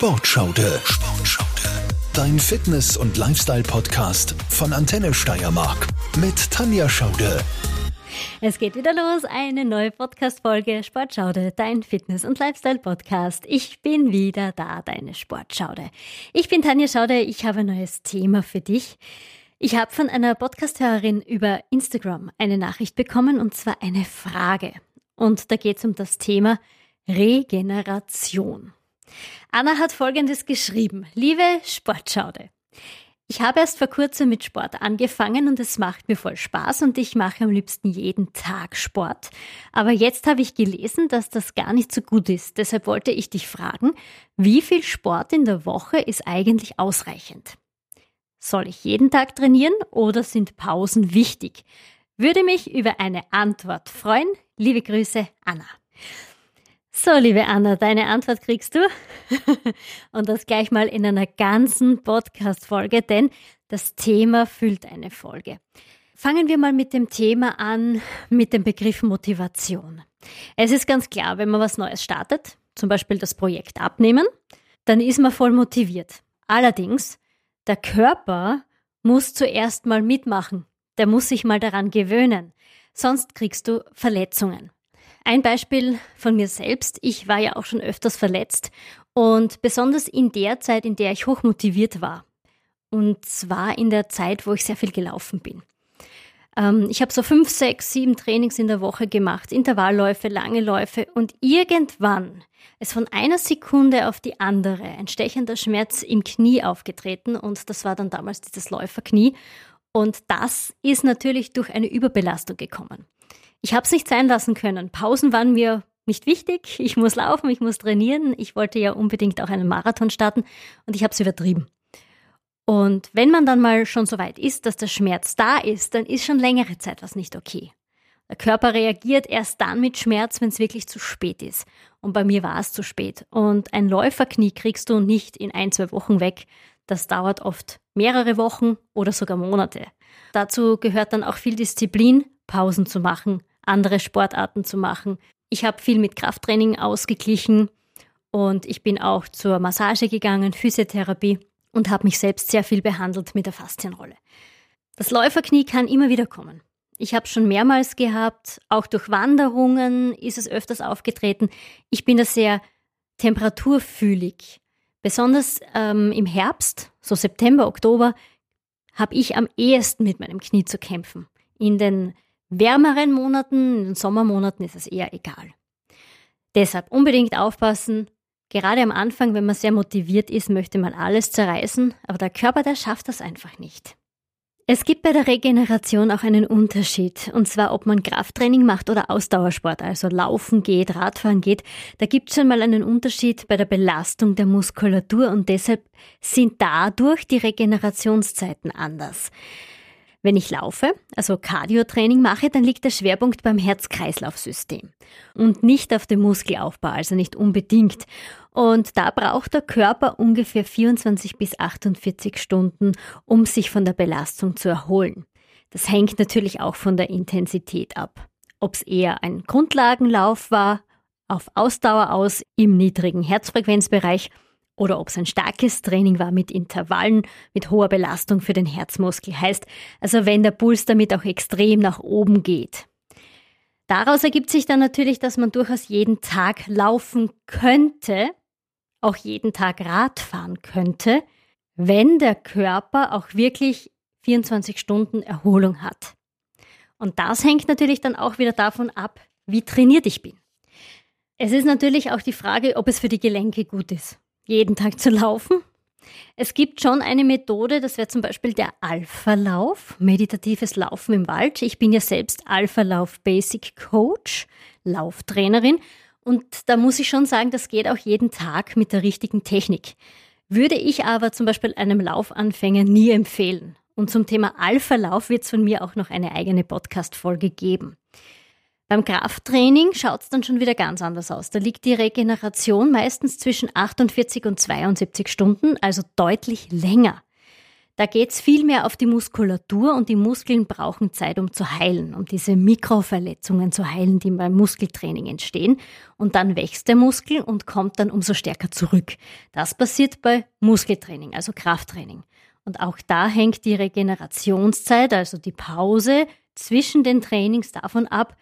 Sportschaude. Sportschaude. Dein Fitness- und Lifestyle-Podcast von Antenne Steiermark mit Tanja Schaude. Es geht wieder los, eine neue Podcast-Folge Sportschaude, dein Fitness- und Lifestyle-Podcast. Ich bin wieder da, deine Sportschaude. Ich bin Tanja Schaude, ich habe ein neues Thema für dich. Ich habe von einer Podcasthörerin über Instagram eine Nachricht bekommen und zwar eine Frage. Und da geht es um das Thema Regeneration. Anna hat Folgendes geschrieben. Liebe Sportschaude. Ich habe erst vor kurzem mit Sport angefangen und es macht mir voll Spaß und ich mache am liebsten jeden Tag Sport. Aber jetzt habe ich gelesen, dass das gar nicht so gut ist. Deshalb wollte ich dich fragen, wie viel Sport in der Woche ist eigentlich ausreichend? Soll ich jeden Tag trainieren oder sind Pausen wichtig? Würde mich über eine Antwort freuen. Liebe Grüße, Anna. So, liebe Anna, deine Antwort kriegst du. Und das gleich mal in einer ganzen Podcast-Folge, denn das Thema füllt eine Folge. Fangen wir mal mit dem Thema an, mit dem Begriff Motivation. Es ist ganz klar, wenn man was Neues startet, zum Beispiel das Projekt Abnehmen, dann ist man voll motiviert. Allerdings der Körper muss zuerst mal mitmachen. Der muss sich mal daran gewöhnen. Sonst kriegst du Verletzungen. Ein Beispiel von mir selbst. Ich war ja auch schon öfters verletzt und besonders in der Zeit, in der ich hochmotiviert war. Und zwar in der Zeit, wo ich sehr viel gelaufen bin. Ähm, ich habe so fünf, sechs, sieben Trainings in der Woche gemacht, Intervallläufe, lange Läufe und irgendwann ist von einer Sekunde auf die andere ein stechender Schmerz im Knie aufgetreten und das war dann damals dieses Läuferknie und das ist natürlich durch eine Überbelastung gekommen. Ich habe es nicht sein lassen können. Pausen waren mir nicht wichtig. Ich muss laufen, ich muss trainieren. Ich wollte ja unbedingt auch einen Marathon starten und ich habe es übertrieben. Und wenn man dann mal schon so weit ist, dass der Schmerz da ist, dann ist schon längere Zeit was nicht okay. Der Körper reagiert erst dann mit Schmerz, wenn es wirklich zu spät ist. Und bei mir war es zu spät. Und ein Läuferknie kriegst du nicht in ein, zwei Wochen weg. Das dauert oft mehrere Wochen oder sogar Monate. Dazu gehört dann auch viel Disziplin, Pausen zu machen, andere Sportarten zu machen. Ich habe viel mit Krafttraining ausgeglichen und ich bin auch zur Massage gegangen, Physiotherapie und habe mich selbst sehr viel behandelt mit der Faszienrolle. Das Läuferknie kann immer wieder kommen. Ich habe schon mehrmals gehabt, auch durch Wanderungen ist es öfters aufgetreten. Ich bin da sehr temperaturfühlig. Besonders ähm, im Herbst, so September, Oktober, habe ich am ehesten mit meinem Knie zu kämpfen. In den wärmeren Monaten, in den Sommermonaten ist es eher egal. Deshalb unbedingt aufpassen, Gerade am Anfang, wenn man sehr motiviert ist, möchte man alles zerreißen, aber der Körper, der schafft das einfach nicht. Es gibt bei der Regeneration auch einen Unterschied, und zwar ob man Krafttraining macht oder Ausdauersport, also Laufen geht, Radfahren geht. Da gibt es schon mal einen Unterschied bei der Belastung der Muskulatur und deshalb sind dadurch die Regenerationszeiten anders. Wenn ich laufe, also Cardiotraining mache, dann liegt der Schwerpunkt beim Herz-Kreislauf-System und nicht auf dem Muskelaufbau, also nicht unbedingt. Und da braucht der Körper ungefähr 24 bis 48 Stunden, um sich von der Belastung zu erholen. Das hängt natürlich auch von der Intensität ab. Ob es eher ein Grundlagenlauf war, auf Ausdauer aus im niedrigen Herzfrequenzbereich oder ob es ein starkes Training war mit Intervallen, mit hoher Belastung für den Herzmuskel. Heißt also, wenn der Puls damit auch extrem nach oben geht. Daraus ergibt sich dann natürlich, dass man durchaus jeden Tag laufen könnte, auch jeden Tag Rad fahren könnte, wenn der Körper auch wirklich 24 Stunden Erholung hat. Und das hängt natürlich dann auch wieder davon ab, wie trainiert ich bin. Es ist natürlich auch die Frage, ob es für die Gelenke gut ist jeden Tag zu laufen. Es gibt schon eine Methode, das wäre zum Beispiel der Alpha-Lauf, meditatives Laufen im Wald. Ich bin ja selbst Alpha-Lauf Basic Coach, Lauftrainerin und da muss ich schon sagen, das geht auch jeden Tag mit der richtigen Technik. Würde ich aber zum Beispiel einem Laufanfänger nie empfehlen. Und zum Thema Alpha-Lauf wird es von mir auch noch eine eigene Podcast-Folge geben. Beim Krafttraining schaut es dann schon wieder ganz anders aus. Da liegt die Regeneration meistens zwischen 48 und 72 Stunden, also deutlich länger. Da geht's viel mehr auf die Muskulatur und die Muskeln brauchen Zeit, um zu heilen, um diese Mikroverletzungen zu heilen, die beim Muskeltraining entstehen. Und dann wächst der Muskel und kommt dann umso stärker zurück. Das passiert bei Muskeltraining, also Krafttraining. Und auch da hängt die Regenerationszeit, also die Pause zwischen den Trainings davon ab,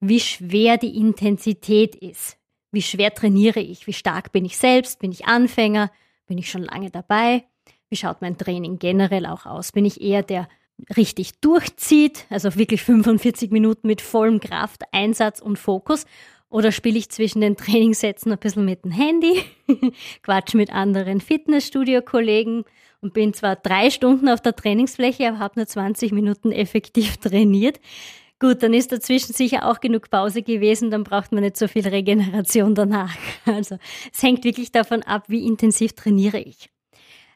wie schwer die Intensität ist. Wie schwer trainiere ich? Wie stark bin ich selbst? Bin ich Anfänger? Bin ich schon lange dabei? Wie schaut mein Training generell auch aus? Bin ich eher der richtig durchzieht, also wirklich 45 Minuten mit vollem Kraft, Einsatz und Fokus? Oder spiele ich zwischen den Trainingssätzen ein bisschen mit dem Handy, quatsch mit anderen Fitnessstudio-Kollegen und bin zwar drei Stunden auf der Trainingsfläche, aber habe nur 20 Minuten effektiv trainiert. Gut, dann ist dazwischen sicher auch genug Pause gewesen, dann braucht man nicht so viel Regeneration danach. Also es hängt wirklich davon ab, wie intensiv trainiere ich.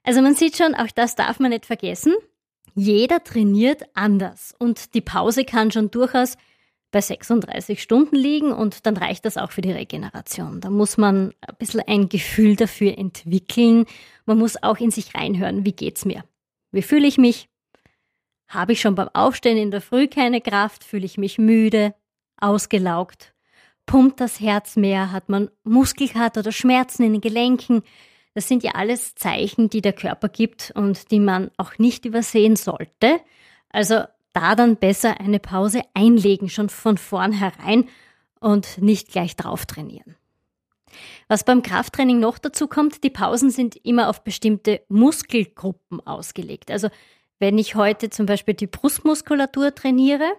Also man sieht schon, auch das darf man nicht vergessen. Jeder trainiert anders und die Pause kann schon durchaus bei 36 Stunden liegen und dann reicht das auch für die Regeneration. Da muss man ein bisschen ein Gefühl dafür entwickeln. Man muss auch in sich reinhören, wie geht's mir? Wie fühle ich mich? Habe ich schon beim Aufstehen in der Früh keine Kraft? Fühle ich mich müde, ausgelaugt? Pumpt das Herz mehr? Hat man Muskelkater oder Schmerzen in den Gelenken? Das sind ja alles Zeichen, die der Körper gibt und die man auch nicht übersehen sollte. Also da dann besser eine Pause einlegen, schon von vornherein und nicht gleich drauf trainieren. Was beim Krafttraining noch dazu kommt, die Pausen sind immer auf bestimmte Muskelgruppen ausgelegt. Also wenn ich heute zum Beispiel die Brustmuskulatur trainiere,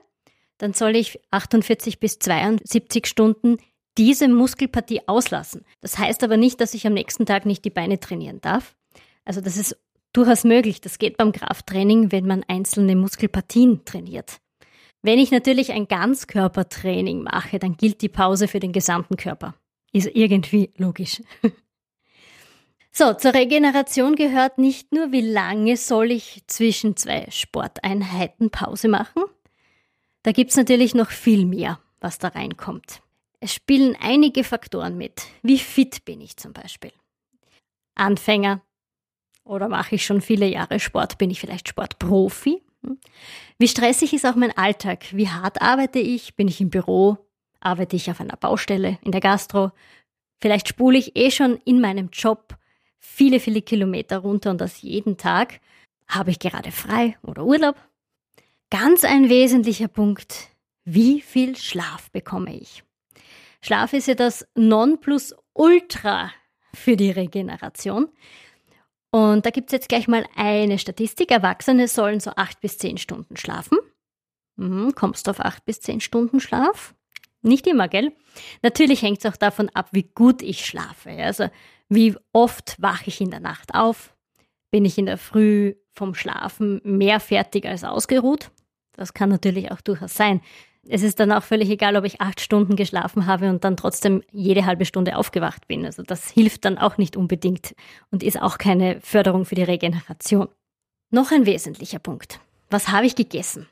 dann soll ich 48 bis 72 Stunden diese Muskelpartie auslassen. Das heißt aber nicht, dass ich am nächsten Tag nicht die Beine trainieren darf. Also das ist durchaus möglich. Das geht beim Krafttraining, wenn man einzelne Muskelpartien trainiert. Wenn ich natürlich ein Ganzkörpertraining mache, dann gilt die Pause für den gesamten Körper. Ist irgendwie logisch. So, zur Regeneration gehört nicht nur, wie lange soll ich zwischen zwei Sporteinheiten Pause machen. Da gibt's natürlich noch viel mehr, was da reinkommt. Es spielen einige Faktoren mit. Wie fit bin ich zum Beispiel? Anfänger oder mache ich schon viele Jahre Sport? Bin ich vielleicht Sportprofi? Hm? Wie stressig ist auch mein Alltag? Wie hart arbeite ich? Bin ich im Büro? Arbeite ich auf einer Baustelle, in der Gastro? Vielleicht spule ich eh schon in meinem Job viele, viele Kilometer runter und das jeden Tag. Habe ich gerade frei oder Urlaub? Ganz ein wesentlicher Punkt. Wie viel Schlaf bekomme ich? Schlaf ist ja das Nonplusultra für die Regeneration. Und da gibt es jetzt gleich mal eine Statistik. Erwachsene sollen so acht bis zehn Stunden schlafen. Mhm, kommst du auf acht bis zehn Stunden Schlaf? Nicht immer, gell? Natürlich hängt es auch davon ab, wie gut ich schlafe. Also wie oft wache ich in der Nacht auf? Bin ich in der Früh vom Schlafen mehr fertig als ausgeruht? Das kann natürlich auch durchaus sein es ist dann auch völlig egal, ob ich acht Stunden geschlafen habe und dann trotzdem jede halbe Stunde aufgewacht bin. Also das hilft dann auch nicht unbedingt und ist auch keine Förderung für die Regeneration. Noch ein wesentlicher Punkt. Was habe ich gegessen?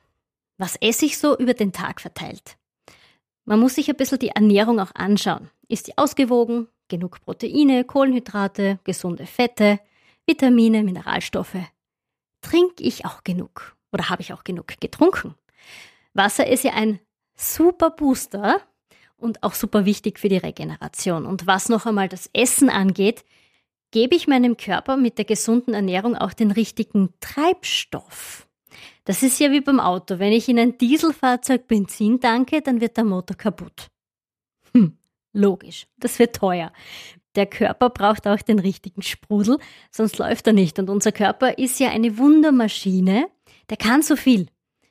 Was esse ich so über den Tag verteilt? Man muss sich ein bisschen die Ernährung auch anschauen. Ist die ausgewogen? Genug Proteine, Kohlenhydrate, gesunde Fette, Vitamine, Mineralstoffe? Trinke ich auch genug? Oder habe ich auch genug getrunken? Wasser ist ja ein super Booster und auch super wichtig für die Regeneration. Und was noch einmal das Essen angeht, gebe ich meinem Körper mit der gesunden Ernährung auch den richtigen Treibstoff. Das ist ja wie beim Auto. Wenn ich in ein Dieselfahrzeug Benzin danke, dann wird der Motor kaputt. Hm, logisch. Das wird teuer. Der Körper braucht auch den richtigen Sprudel, sonst läuft er nicht. Und unser Körper ist ja eine Wundermaschine. Der kann so viel.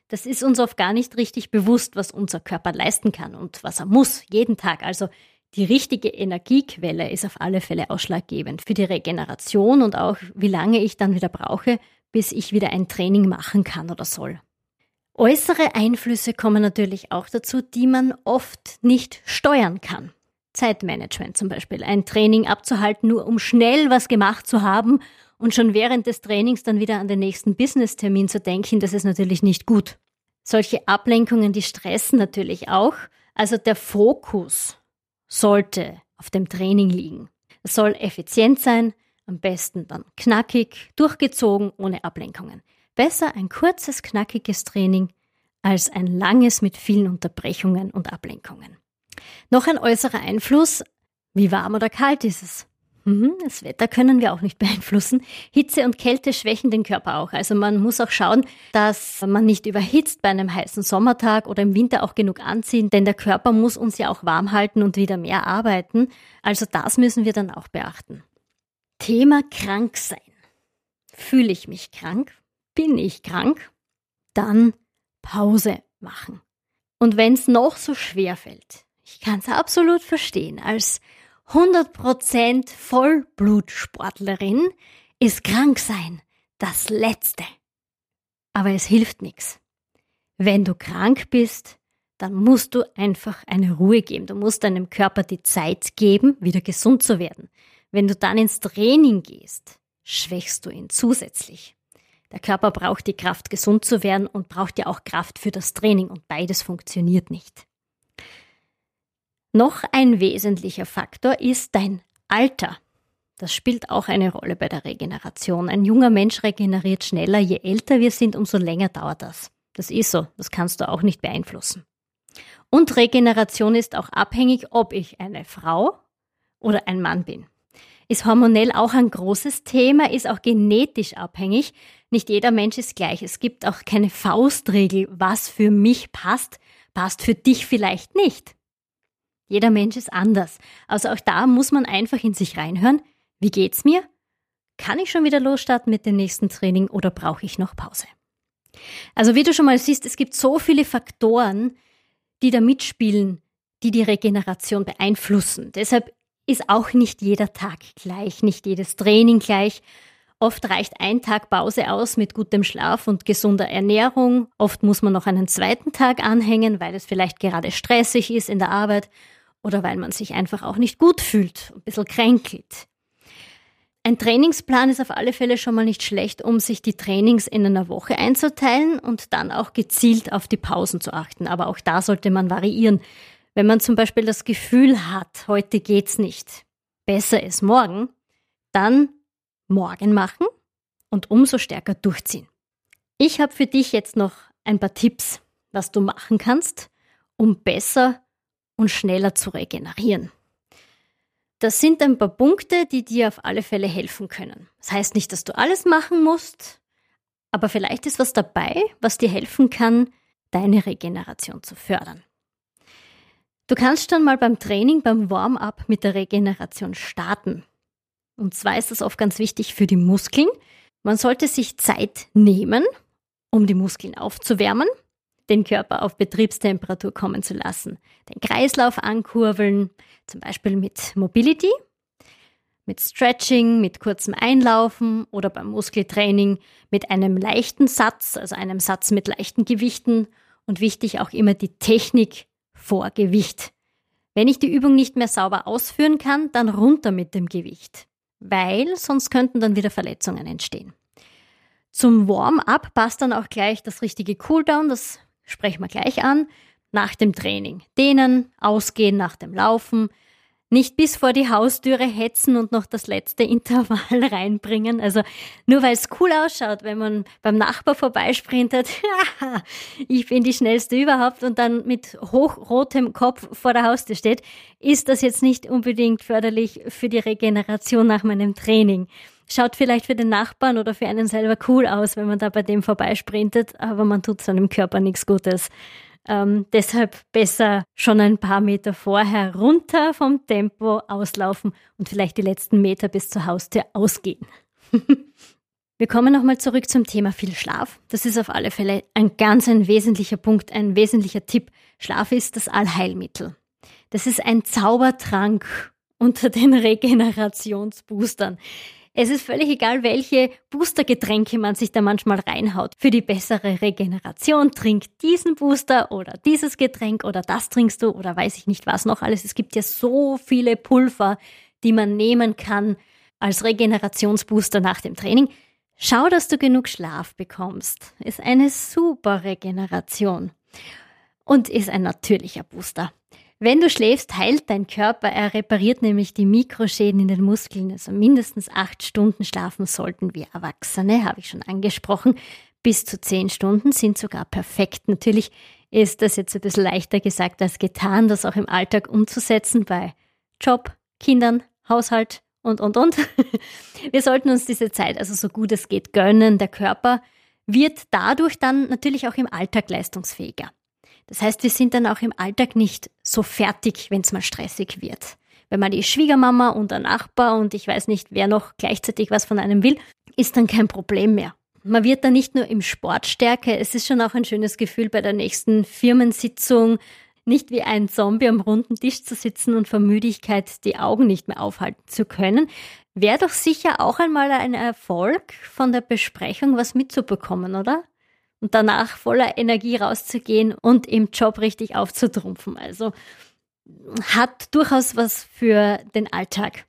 Das ist uns oft gar nicht richtig bewusst, was unser Körper leisten kann und was er muss, jeden Tag. Also die richtige Energiequelle ist auf alle Fälle ausschlaggebend für die Regeneration und auch, wie lange ich dann wieder brauche, bis ich wieder ein Training machen kann oder soll. Äußere Einflüsse kommen natürlich auch dazu, die man oft nicht steuern kann. Zeitmanagement zum Beispiel, ein Training abzuhalten, nur um schnell was gemacht zu haben und schon während des Trainings dann wieder an den nächsten Business-Termin zu denken, das ist natürlich nicht gut. Solche Ablenkungen, die stressen natürlich auch. Also der Fokus sollte auf dem Training liegen. Es soll effizient sein, Am besten dann knackig, durchgezogen, ohne Ablenkungen. Besser ein kurzes, knackiges Training als ein langes mit vielen Unterbrechungen und Ablenkungen. Noch ein äußerer Einfluss, wie warm oder kalt ist es? Mhm, das Wetter können wir auch nicht beeinflussen. Hitze und Kälte schwächen den Körper auch. Also man muss auch schauen, dass man nicht überhitzt bei einem heißen Sommertag oder im Winter auch genug anziehen, denn der Körper muss uns ja auch warm halten und wieder mehr arbeiten. Also das müssen wir dann auch beachten. Thema krank sein. Fühle ich mich krank? Bin ich krank? Dann Pause machen. Und wenn es noch so schwer fällt, ich kann es absolut verstehen, als 100% Vollblutsportlerin ist krank sein das Letzte. Aber es hilft nichts. Wenn du krank bist, dann musst du einfach eine Ruhe geben. Du musst deinem Körper die Zeit geben, wieder gesund zu werden. Wenn du dann ins Training gehst, schwächst du ihn zusätzlich. Der Körper braucht die Kraft, gesund zu werden und braucht ja auch Kraft für das Training und beides funktioniert nicht. Noch ein wesentlicher Faktor ist dein Alter. Das spielt auch eine Rolle bei der Regeneration. Ein junger Mensch regeneriert schneller, je älter wir sind, umso länger dauert das. Das ist so, das kannst du auch nicht beeinflussen. Und Regeneration ist auch abhängig, ob ich eine Frau oder ein Mann bin. Ist hormonell auch ein großes Thema, ist auch genetisch abhängig. Nicht jeder Mensch ist gleich. Es gibt auch keine Faustregel, was für mich passt, passt für dich vielleicht nicht. Jeder Mensch ist anders. Also auch da muss man einfach in sich reinhören. Wie geht's mir? Kann ich schon wieder losstarten mit dem nächsten Training oder brauche ich noch Pause? Also wie du schon mal siehst, es gibt so viele Faktoren, die da mitspielen, die die Regeneration beeinflussen. Deshalb ist auch nicht jeder Tag gleich, nicht jedes Training gleich. Oft reicht ein Tag Pause aus mit gutem Schlaf und gesunder Ernährung. Oft muss man noch einen zweiten Tag anhängen, weil es vielleicht gerade stressig ist in der Arbeit oder weil man sich einfach auch nicht gut fühlt, ein bisschen kränkelt. Ein Trainingsplan ist auf alle Fälle schon mal nicht schlecht, um sich die Trainings in einer Woche einzuteilen und dann auch gezielt auf die Pausen zu achten. Aber auch da sollte man variieren. Wenn man zum Beispiel das Gefühl hat, heute geht's nicht, besser ist morgen, dann morgen machen und umso stärker durchziehen. Ich habe für dich jetzt noch ein paar Tipps, was du machen kannst, um besser und schneller zu regenerieren. Das sind ein paar Punkte, die dir auf alle Fälle helfen können. Das heißt nicht, dass du alles machen musst, aber vielleicht ist was dabei, was dir helfen kann, deine Regeneration zu fördern. Du kannst dann mal beim Training, beim Warm-up mit der Regeneration starten. Und zwar ist das oft ganz wichtig für die Muskeln. Man sollte sich Zeit nehmen, um die Muskeln aufzuwärmen, den Körper auf Betriebstemperatur kommen zu lassen, den Kreislauf ankurbeln, zum Beispiel mit Mobility, mit Stretching, mit kurzem Einlaufen oder beim Muskeltraining mit einem leichten Satz, also einem Satz mit leichten Gewichten und wichtig auch immer die Technik vor Gewicht. Wenn ich die Übung nicht mehr sauber ausführen kann, dann runter mit dem Gewicht weil sonst könnten dann wieder Verletzungen entstehen. Zum Warm-up passt dann auch gleich das richtige Cooldown, das sprechen wir gleich an, nach dem Training. Dehnen, ausgehen nach dem Laufen, nicht bis vor die Haustüre hetzen und noch das letzte Intervall reinbringen. Also nur weil es cool ausschaut, wenn man beim Nachbar vorbeisprintet, ich bin die schnellste überhaupt und dann mit hochrotem Kopf vor der Haustür steht, ist das jetzt nicht unbedingt förderlich für die Regeneration nach meinem Training. Schaut vielleicht für den Nachbarn oder für einen selber cool aus, wenn man da bei dem vorbeisprintet, aber man tut seinem Körper nichts Gutes. Ähm, deshalb besser schon ein paar Meter vorher runter vom Tempo auslaufen und vielleicht die letzten Meter bis zur Haustür ausgehen. Wir kommen nochmal zurück zum Thema viel Schlaf. Das ist auf alle Fälle ein ganz ein wesentlicher Punkt, ein wesentlicher Tipp. Schlaf ist das Allheilmittel. Das ist ein Zaubertrank unter den Regenerationsboostern. Es ist völlig egal, welche Boostergetränke man sich da manchmal reinhaut. Für die bessere Regeneration trink diesen Booster oder dieses Getränk oder das trinkst du oder weiß ich nicht was noch alles. Es gibt ja so viele Pulver, die man nehmen kann als Regenerationsbooster nach dem Training. Schau, dass du genug Schlaf bekommst. Ist eine super Regeneration und ist ein natürlicher Booster. Wenn du schläfst, heilt dein Körper. Er repariert nämlich die Mikroschäden in den Muskeln. Also mindestens acht Stunden schlafen sollten wir Erwachsene, habe ich schon angesprochen. Bis zu zehn Stunden sind sogar perfekt. Natürlich ist das jetzt ein bisschen leichter gesagt als getan, das auch im Alltag umzusetzen bei Job, Kindern, Haushalt und, und, und. Wir sollten uns diese Zeit also so gut es geht gönnen. Der Körper wird dadurch dann natürlich auch im Alltag leistungsfähiger. Das heißt, wir sind dann auch im Alltag nicht so fertig, wenn es mal stressig wird. Wenn man die Schwiegermama und der Nachbar und ich weiß nicht, wer noch gleichzeitig was von einem will, ist dann kein Problem mehr. Man wird dann nicht nur im Sport stärker, es ist schon auch ein schönes Gefühl bei der nächsten Firmensitzung, nicht wie ein Zombie am runden Tisch zu sitzen und vor Müdigkeit die Augen nicht mehr aufhalten zu können. Wäre doch sicher auch einmal ein Erfolg von der Besprechung, was mitzubekommen, oder? Und danach voller Energie rauszugehen und im Job richtig aufzutrumpfen. Also hat durchaus was für den Alltag.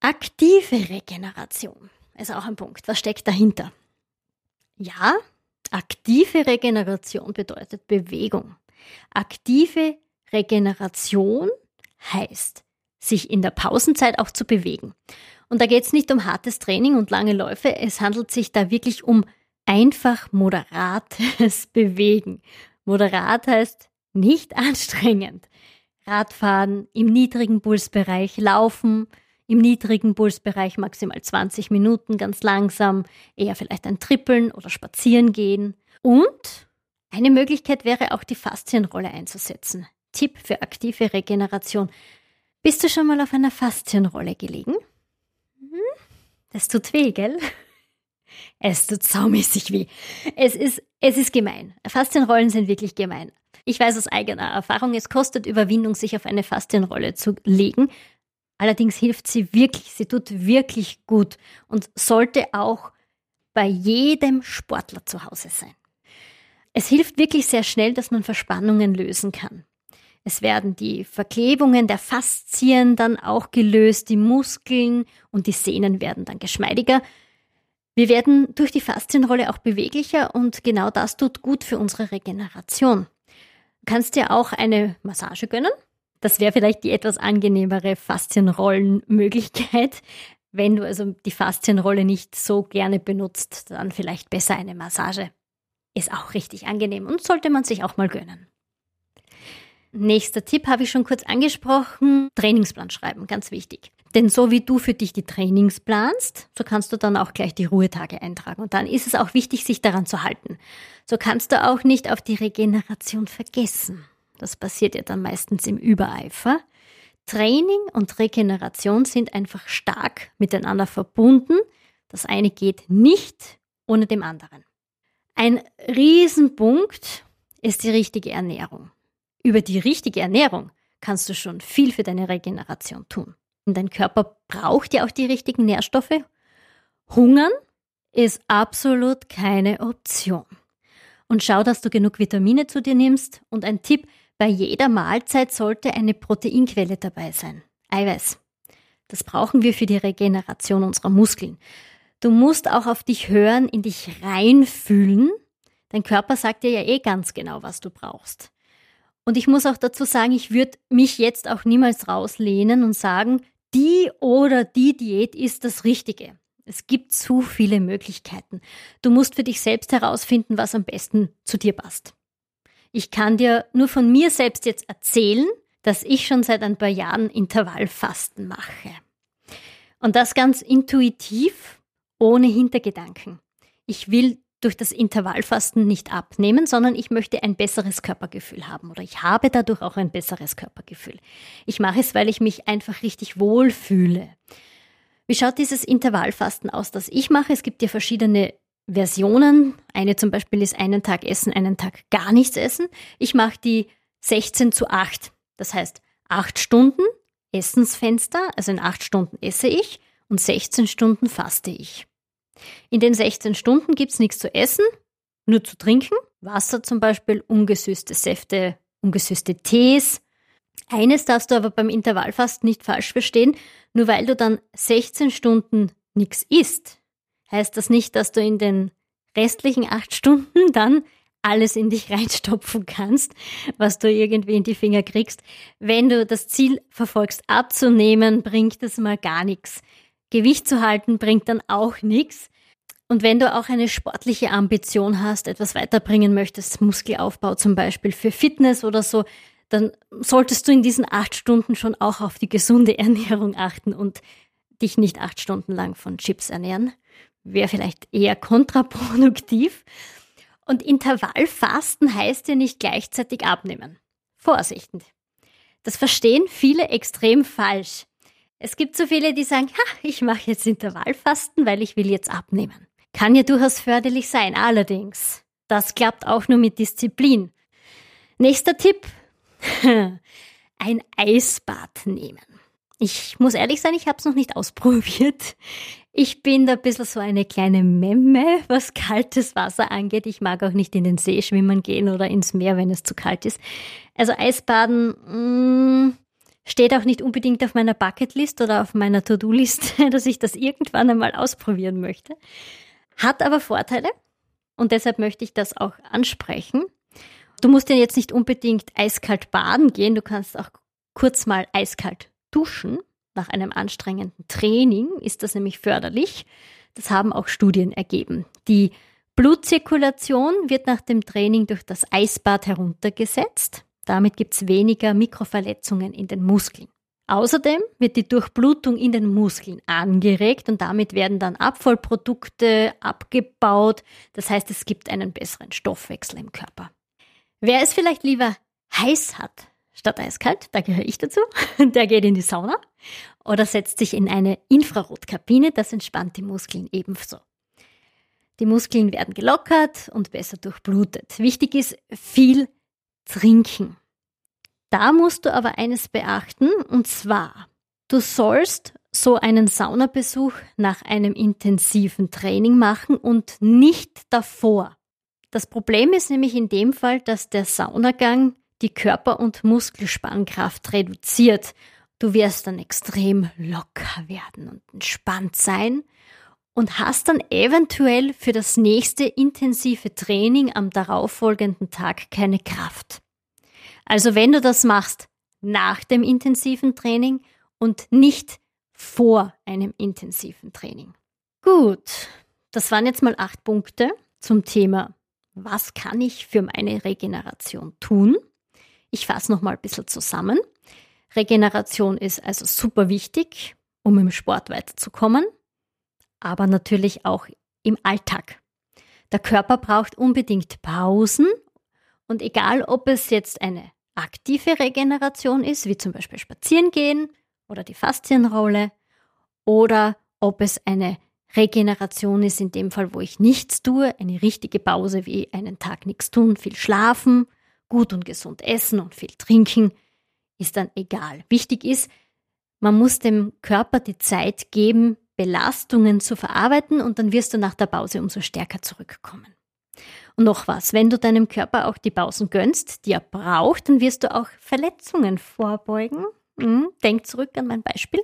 Aktive Regeneration ist auch ein Punkt. Was steckt dahinter? Ja, aktive Regeneration bedeutet Bewegung. Aktive Regeneration heißt, sich in der Pausenzeit auch zu bewegen. Und da geht es nicht um hartes Training und lange Läufe, es handelt sich da wirklich um einfach moderates Bewegen. Moderat heißt nicht anstrengend. Radfahren im niedrigen Pulsbereich, laufen im niedrigen Pulsbereich maximal 20 Minuten ganz langsam, eher vielleicht ein Trippeln oder spazieren gehen. Und eine Möglichkeit wäre auch die Faszienrolle einzusetzen. Tipp für aktive Regeneration. Bist du schon mal auf einer Faszienrolle gelegen? Hm? Das tut weh, gell? Es tut saumäßig weh. Es ist, es ist gemein. Faszienrollen sind wirklich gemein. Ich weiß aus eigener Erfahrung, es kostet Überwindung, sich auf eine Faszienrolle zu legen. Allerdings hilft sie wirklich, sie tut wirklich gut und sollte auch bei jedem Sportler zu Hause sein. Es hilft wirklich sehr schnell, dass man Verspannungen lösen kann. Es werden die Verklebungen der Faszien dann auch gelöst, die Muskeln und die Sehnen werden dann geschmeidiger. Wir werden durch die Faszienrolle auch beweglicher und genau das tut gut für unsere Regeneration. Du kannst dir auch eine Massage gönnen. Das wäre vielleicht die etwas angenehmere Faszienrollenmöglichkeit. Wenn du also die Faszienrolle nicht so gerne benutzt, dann vielleicht besser eine Massage. Ist auch richtig angenehm und sollte man sich auch mal gönnen. Nächster Tipp habe ich schon kurz angesprochen. Trainingsplan schreiben, ganz wichtig. Denn so wie du für dich die Trainings planst, so kannst du dann auch gleich die Ruhetage eintragen. Und dann ist es auch wichtig, sich daran zu halten. So kannst du auch nicht auf die Regeneration vergessen. Das passiert ja dann meistens im Übereifer. Training und Regeneration sind einfach stark miteinander verbunden. Das eine geht nicht ohne dem anderen. Ein Riesenpunkt ist die richtige Ernährung. Über die richtige Ernährung kannst du schon viel für deine Regeneration tun. Dein Körper braucht ja auch die richtigen Nährstoffe. Hungern ist absolut keine Option. Und schau, dass du genug Vitamine zu dir nimmst. Und ein Tipp, bei jeder Mahlzeit sollte eine Proteinquelle dabei sein. Eiweiß. Das brauchen wir für die Regeneration unserer Muskeln. Du musst auch auf dich hören, in dich reinfühlen. Dein Körper sagt dir ja eh ganz genau, was du brauchst. Und ich muss auch dazu sagen, ich würde mich jetzt auch niemals rauslehnen und sagen, die oder die Diät ist das Richtige. Es gibt zu viele Möglichkeiten. Du musst für dich selbst herausfinden, was am besten zu dir passt. Ich kann dir nur von mir selbst jetzt erzählen, dass ich schon seit ein paar Jahren Intervallfasten mache. Und das ganz intuitiv, ohne Hintergedanken. Ich will durch das Intervallfasten nicht abnehmen, sondern ich möchte ein besseres Körpergefühl haben oder ich habe dadurch auch ein besseres Körpergefühl. Ich mache es, weil ich mich einfach richtig wohl fühle. Wie schaut dieses Intervallfasten aus, das ich mache? Es gibt ja verschiedene Versionen. Eine zum Beispiel ist einen Tag essen, einen Tag gar nichts essen. Ich mache die 16 zu 8. Das heißt, 8 Stunden Essensfenster, also in 8 Stunden esse ich und 16 Stunden faste ich. In den 16 Stunden gibt es nichts zu essen, nur zu trinken. Wasser zum Beispiel, ungesüßte Säfte, ungesüßte Tees. Eines darfst du aber beim Intervallfasten nicht falsch verstehen. Nur weil du dann 16 Stunden nichts isst, heißt das nicht, dass du in den restlichen 8 Stunden dann alles in dich reinstopfen kannst, was du irgendwie in die Finger kriegst. Wenn du das Ziel verfolgst, abzunehmen, bringt es mal gar nichts. Gewicht zu halten bringt dann auch nichts. Und wenn du auch eine sportliche Ambition hast, etwas weiterbringen möchtest, Muskelaufbau zum Beispiel für Fitness oder so, dann solltest du in diesen acht Stunden schon auch auf die gesunde Ernährung achten und dich nicht acht Stunden lang von Chips ernähren. Wäre vielleicht eher kontraproduktiv. Und Intervallfasten heißt ja nicht gleichzeitig abnehmen. Vorsichtig. Das verstehen viele extrem falsch. Es gibt so viele, die sagen, ha, ich mache jetzt Intervallfasten, weil ich will jetzt abnehmen. Kann ja durchaus förderlich sein, allerdings. Das klappt auch nur mit Disziplin. Nächster Tipp. Ein Eisbad nehmen. Ich muss ehrlich sein, ich habe es noch nicht ausprobiert. Ich bin da ein bisschen so eine kleine Memme, was kaltes Wasser angeht. Ich mag auch nicht in den See schwimmen gehen oder ins Meer, wenn es zu kalt ist. Also Eisbaden mh, mm, steht auch nicht unbedingt auf meiner Bucketlist oder auf meiner To-Do-List, dass ich das irgendwann einmal ausprobieren möchte. Hat aber Vorteile und deshalb möchte ich das auch ansprechen. Du musst ja jetzt nicht unbedingt eiskalt baden gehen, du kannst auch kurz mal eiskalt Duschen nach einem anstrengenden Training ist das nämlich förderlich. Das haben auch Studien ergeben. Die Blutzirkulation wird nach dem Training durch das Eisbad heruntergesetzt. Damit gibt es weniger Mikroverletzungen in den Muskeln. Außerdem wird die Durchblutung in den Muskeln angeregt und damit werden dann Abfallprodukte abgebaut. Das heißt, es gibt einen besseren Stoffwechsel im Körper. Wer es vielleicht lieber heiß hat, statt eiskalt, da gehöre ich dazu, der geht in die Sauna oder setzt sich in eine Infrarotkabine, das entspannt die Muskeln ebenso. Die Muskeln werden gelockert und besser durchblutet. Wichtig ist viel trinken. Da musst du aber eines beachten, und zwar, du sollst so einen Saunabesuch nach einem intensiven Training machen und nicht davor. Das Problem ist nämlich in dem Fall, dass der Saunagang die Körper- und Muskelspannkraft reduziert. Du wirst dann extrem locker werden und entspannt sein und hast dann eventuell für das nächste intensive Training am darauffolgenden Tag keine Kraft. Also wenn du das machst nach dem intensiven Training und nicht vor einem intensiven Training. Gut, das waren jetzt mal acht Punkte zum Thema, was kann ich für meine Regeneration tun? Ich fasse noch mal ein bisschen zusammen. Regeneration ist also super wichtig, um im Sport weiterzukommen, aber natürlich auch im Alltag. Der Körper braucht unbedingt Pausen und egal, ob es jetzt eine aktive Regeneration ist, wie zum Beispiel Spazierengehen oder die Faszienrolle, oder ob es eine Regeneration ist, in dem Fall, wo ich nichts tue, eine richtige Pause wie einen Tag nichts tun, viel schlafen gut und gesund essen und viel trinken, ist dann egal. Wichtig ist, man muss dem Körper die Zeit geben, Belastungen zu verarbeiten und dann wirst du nach der Pause umso stärker zurückkommen. Und noch was, wenn du deinem Körper auch die Pausen gönnst, die er braucht, dann wirst du auch Verletzungen vorbeugen. Hm, denk zurück an mein Beispiel.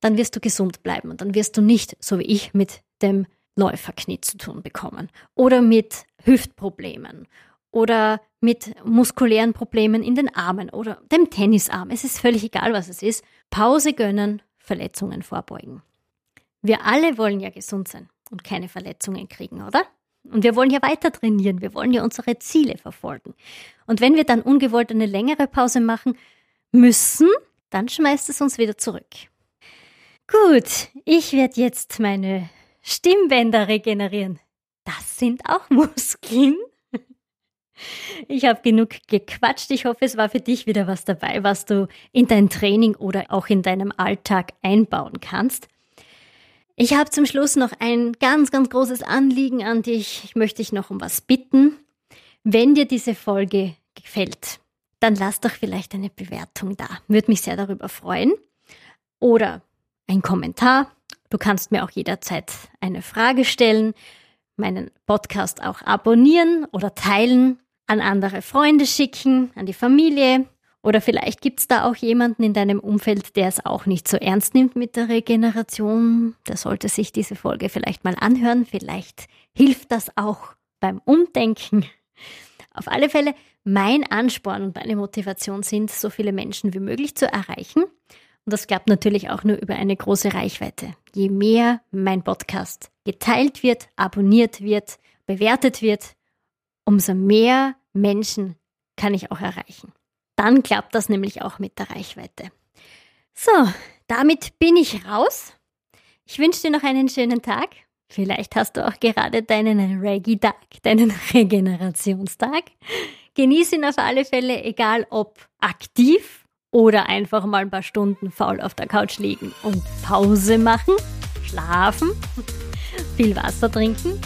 Dann wirst du gesund bleiben und dann wirst du nicht, so wie ich, mit dem Läuferknie zu tun bekommen oder mit Hüftproblemen oder mit muskulären Problemen in den Armen oder dem Tennisarm. Es ist völlig egal, was es ist. Pause gönnen, Verletzungen vorbeugen. Wir alle wollen ja gesund sein und keine Verletzungen kriegen, oder? Und wir wollen ja weiter trainieren, wir wollen ja unsere Ziele verfolgen. Und wenn wir dann ungewollt eine längere Pause machen müssen, dann schmeißt es uns wieder zurück. Gut, ich werde jetzt meine Stimmbänder regenerieren. Das sind auch Muskeln. Ich habe genug gequatscht. Ich hoffe, es war für dich wieder was dabei, was du in dein Training oder auch in deinem Alltag einbauen kannst. Ich habe zum Schluss noch ein ganz, ganz großes Anliegen an dich. Ich möchte dich noch um was bitten. Wenn dir diese Folge gefällt, dann lass doch vielleicht eine Bewertung da. Würde mich sehr darüber freuen. Oder ein Kommentar. Du kannst mir auch jederzeit eine Frage stellen, meinen Podcast auch abonnieren oder teilen an andere Freunde schicken, an die Familie. Oder vielleicht gibt es da auch jemanden in deinem Umfeld, der es auch nicht so ernst nimmt mit der Regeneration. Der sollte sich diese Folge vielleicht mal anhören. Vielleicht hilft das auch beim Umdenken. Auf alle Fälle, mein Ansporn und meine Motivation sind, so viele Menschen wie möglich zu erreichen. Und das klappt natürlich auch nur über eine große Reichweite. Je mehr mein Podcast geteilt wird, abonniert wird, bewertet wird, umso mehr Menschen kann ich auch erreichen. Dann klappt das nämlich auch mit der Reichweite. So, damit bin ich raus. Ich wünsche dir noch einen schönen Tag. Vielleicht hast du auch gerade deinen Reggae-Tag, deinen Regenerationstag. Genieß ihn auf alle Fälle, egal ob aktiv oder einfach mal ein paar Stunden faul auf der Couch liegen und Pause machen, schlafen, viel Wasser trinken.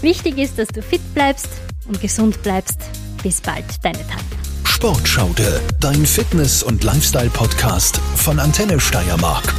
Wichtig ist, dass du fit bleibst und gesund bleibst. Bis bald, deine Tanja. Sportschaude, dein Fitness- und Lifestyle-Podcast von Antenne Steiermark.